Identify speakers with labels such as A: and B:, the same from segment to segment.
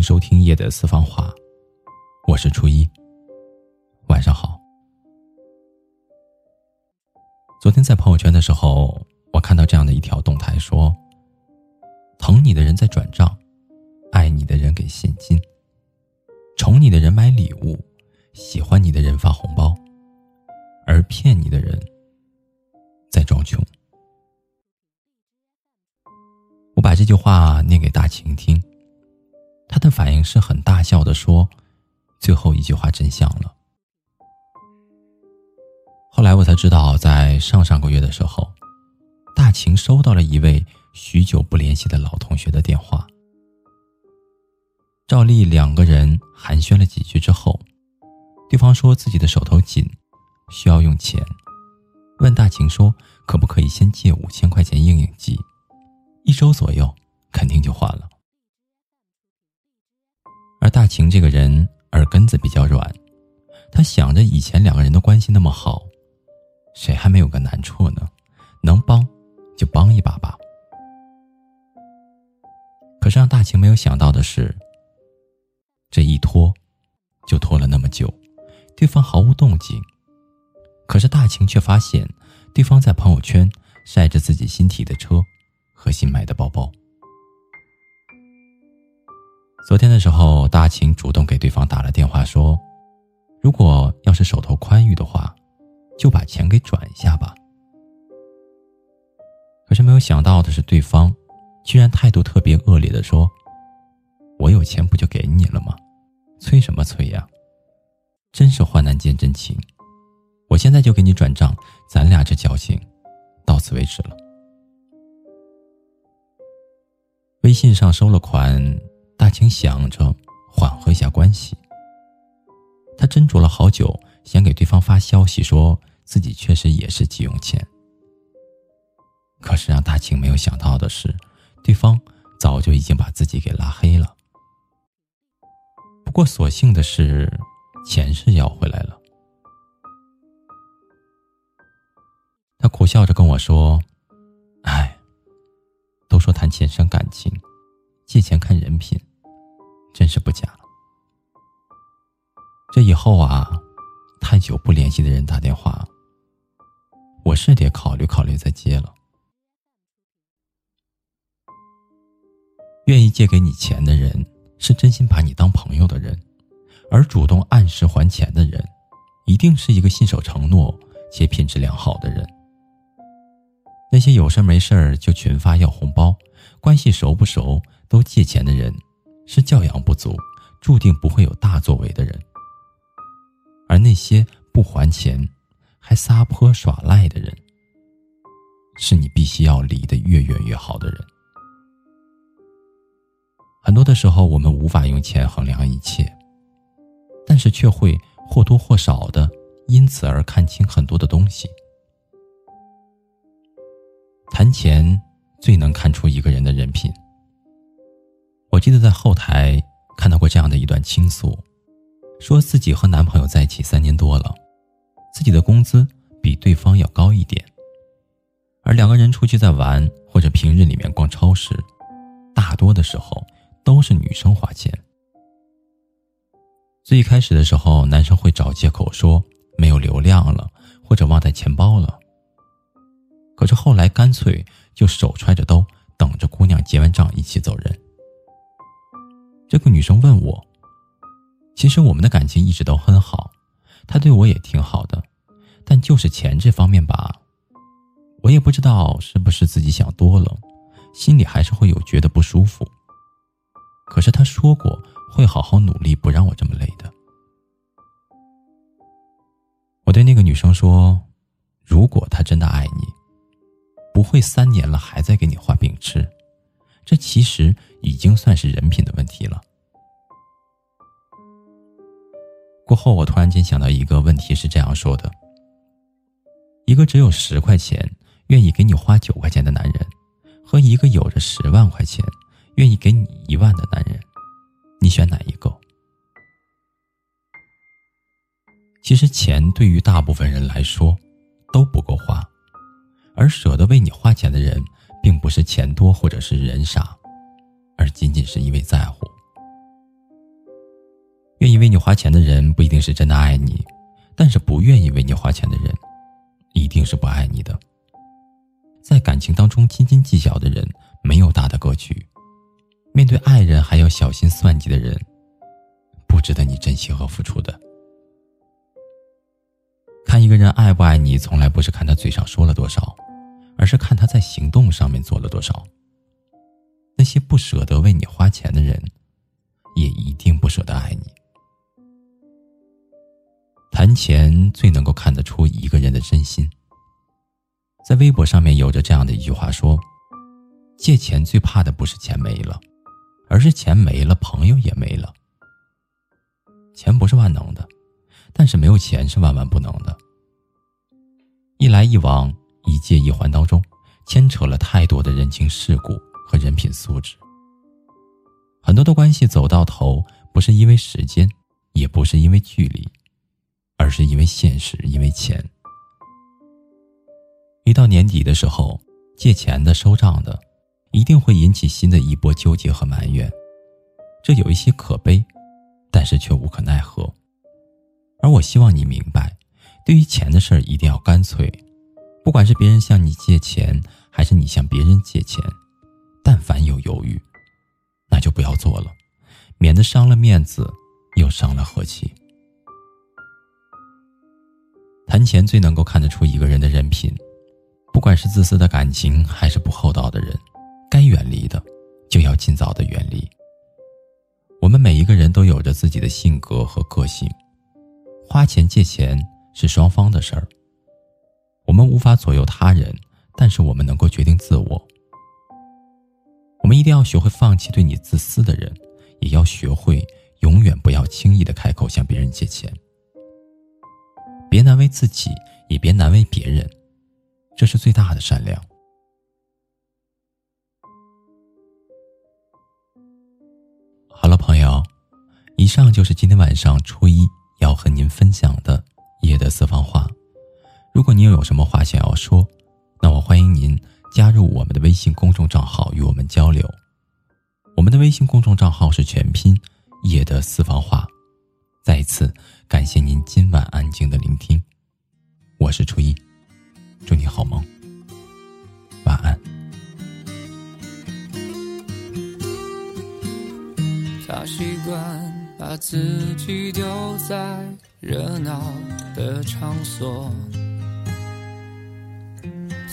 A: 收听夜的私房话，我是初一。晚上好。昨天在朋友圈的时候，我看到这样的一条动态，说：疼你的人在转账，爱你的人给现金，宠你的人买礼物，喜欢你的人发红包，而骗你的人在装穷。我把这句话念给大晴听。他的反应是很大笑的说：“最后一句话真相了。”后来我才知道，在上上个月的时候，大晴收到了一位许久不联系的老同学的电话。照例两个人寒暄了几句之后，对方说自己的手头紧，需要用钱，问大晴说可不可以先借五千块钱应应急，一周左右肯定就还了。晴这个人耳根子比较软，他想着以前两个人的关系那么好，谁还没有个难处呢？能帮就帮一把吧。可是让大晴没有想到的是，这一拖就拖了那么久，对方毫无动静。可是大晴却发现，对方在朋友圈晒着自己新提的车和新买的包包。昨天的时候，大秦主动给对方打了电话，说：“如果要是手头宽裕的话，就把钱给转一下吧。”可是没有想到的是，对方居然态度特别恶劣的说：“我有钱不就给你了吗？催什么催呀？真是患难见真情！我现在就给你转账，咱俩这交情到此为止了。”微信上收了款。大清想着缓和一下关系，他斟酌了好久，想给对方发消息，说自己确实也是急用钱。可是让大清没有想到的是，对方早就已经把自己给拉黑了。不过所幸的是，钱是要回来了。他苦笑着跟我说：“哎，都说谈钱伤感情，借钱看人品。”真是不假。这以后啊，太久不联系的人打电话，我是得考虑考虑再接了。愿意借给你钱的人，是真心把你当朋友的人；而主动按时还钱的人，一定是一个信守承诺且品质良好的人。那些有事没事就群发要红包、关系熟不熟都借钱的人。是教养不足，注定不会有大作为的人。而那些不还钱，还撒泼耍赖的人，是你必须要离得越远越好的人。很多的时候，我们无法用钱衡量一切，但是却会或多或少的因此而看清很多的东西。谈钱最能看出一个人的人品。记得在后台看到过这样的一段倾诉，说自己和男朋友在一起三年多了，自己的工资比对方要高一点，而两个人出去在玩或者平日里面逛超市，大多的时候都是女生花钱。最开始的时候，男生会找借口说没有流量了，或者忘带钱包了，可是后来干脆就手揣着兜，等着姑娘结完账一起走人。这个女生问我：“其实我们的感情一直都很好，他对我也挺好的，但就是钱这方面吧，我也不知道是不是自己想多了，心里还是会有觉得不舒服。可是他说过会好好努力，不让我这么累的。”我对那个女生说：“如果他真的爱你，不会三年了还在给你画饼吃。”这其实已经算是人品的问题了。过后，我突然间想到一个问题，是这样说的：一个只有十块钱愿意给你花九块钱的男人，和一个有着十万块钱愿意给你一万的男人，你选哪一个？其实，钱对于大部分人来说都不够花，而舍得为你花钱的人。并不是钱多或者是人傻，而仅仅是因为在乎。愿意为你花钱的人不一定是真的爱你，但是不愿意为你花钱的人，一定是不爱你的。在感情当中斤斤计较的人，没有大的格局；面对爱人还要小心算计的人，不值得你珍惜和付出的。看一个人爱不爱你，从来不是看他嘴上说了多少，而是看他在行动上面做了多少。那些不舍得为你花钱的人，也一定不舍得爱你。谈钱最能够看得出一个人的真心。在微博上面有着这样的一句话说：“借钱最怕的不是钱没了，而是钱没了，朋友也没了。钱不是万能的，但是没有钱是万万不能的。一来一往，一借一还当中，牵扯了太多的人情世故。”和人品素质，很多的关系走到头，不是因为时间，也不是因为距离，而是因为现实，因为钱。一到年底的时候，借钱的、收账的，一定会引起新的一波纠结和埋怨，这有一些可悲，但是却无可奈何。而我希望你明白，对于钱的事儿，一定要干脆，不管是别人向你借钱，还是你向别人借钱。但凡有犹豫，那就不要做了，免得伤了面子，又伤了和气。谈钱最能够看得出一个人的人品，不管是自私的感情，还是不厚道的人，该远离的就要尽早的远离。我们每一个人都有着自己的性格和个性，花钱借钱是双方的事儿，我们无法左右他人，但是我们能够决定自我。我们一定要学会放弃对你自私的人，也要学会永远不要轻易的开口向别人借钱。别难为自己，也别难为别人，这是最大的善良。好了，朋友，以上就是今天晚上初一要和您分享的夜的私房话。如果您有什么话想要说，那我欢迎您。加入我们的微信公众账号与我们交流，我们的微信公众账号是全拼“夜的私房话”。再一次感谢您今晚安静的聆听，我是初一，祝你好梦，晚安。
B: 他习惯把自己丢在热闹的场所。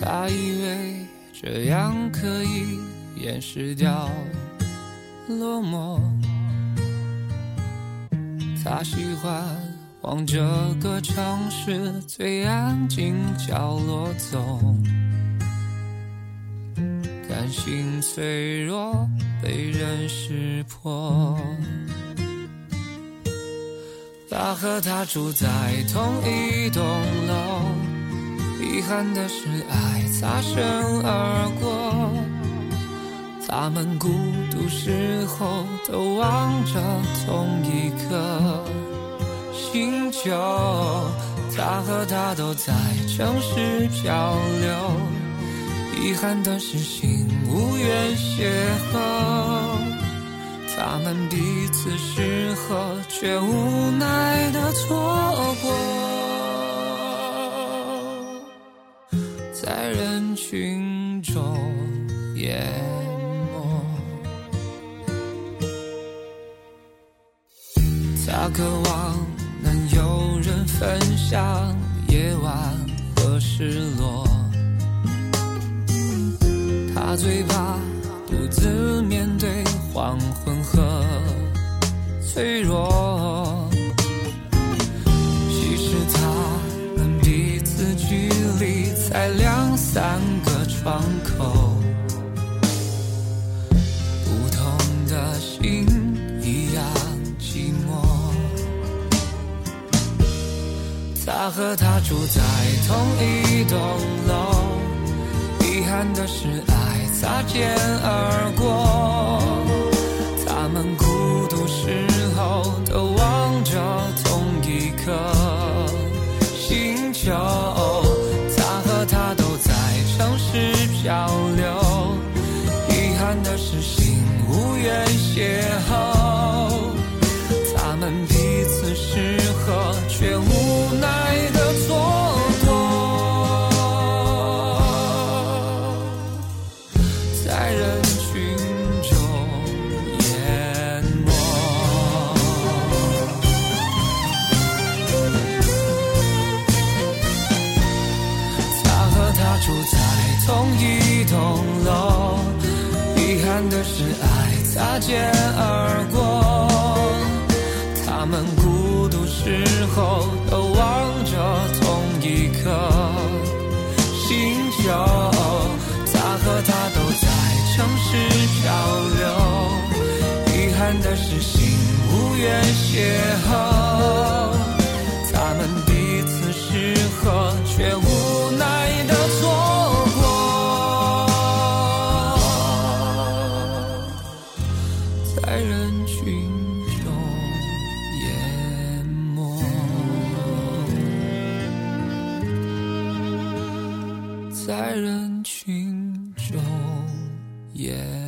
B: 他以为这样可以掩饰掉落寞。他喜欢往这个城市最安静角落走，甘心脆弱被人识破。他和他住在同一栋楼。遗憾的是，爱擦身而过。他们孤独时候都望着同一颗星球。他和她都在城市漂流。遗憾的是，心无缘邂逅。他们彼此适合，却无奈的错过。在人群中淹他渴望能有人分享夜晚和失落，他最怕独自面对黄昏和脆弱。其实他们彼此距离才两三个窗口，他和她住在同一栋楼，遗憾的是爱擦肩而过。他们孤独时候都望着同一颗星球。他和她都在城市漂流，遗憾的是心无缘邂逅，住在同一栋楼，遗憾的是爱擦肩而过。他们孤独时候都望着同一颗星球，他和她都在城市漂流，遗憾的是心无缘邂逅。在人群中淹。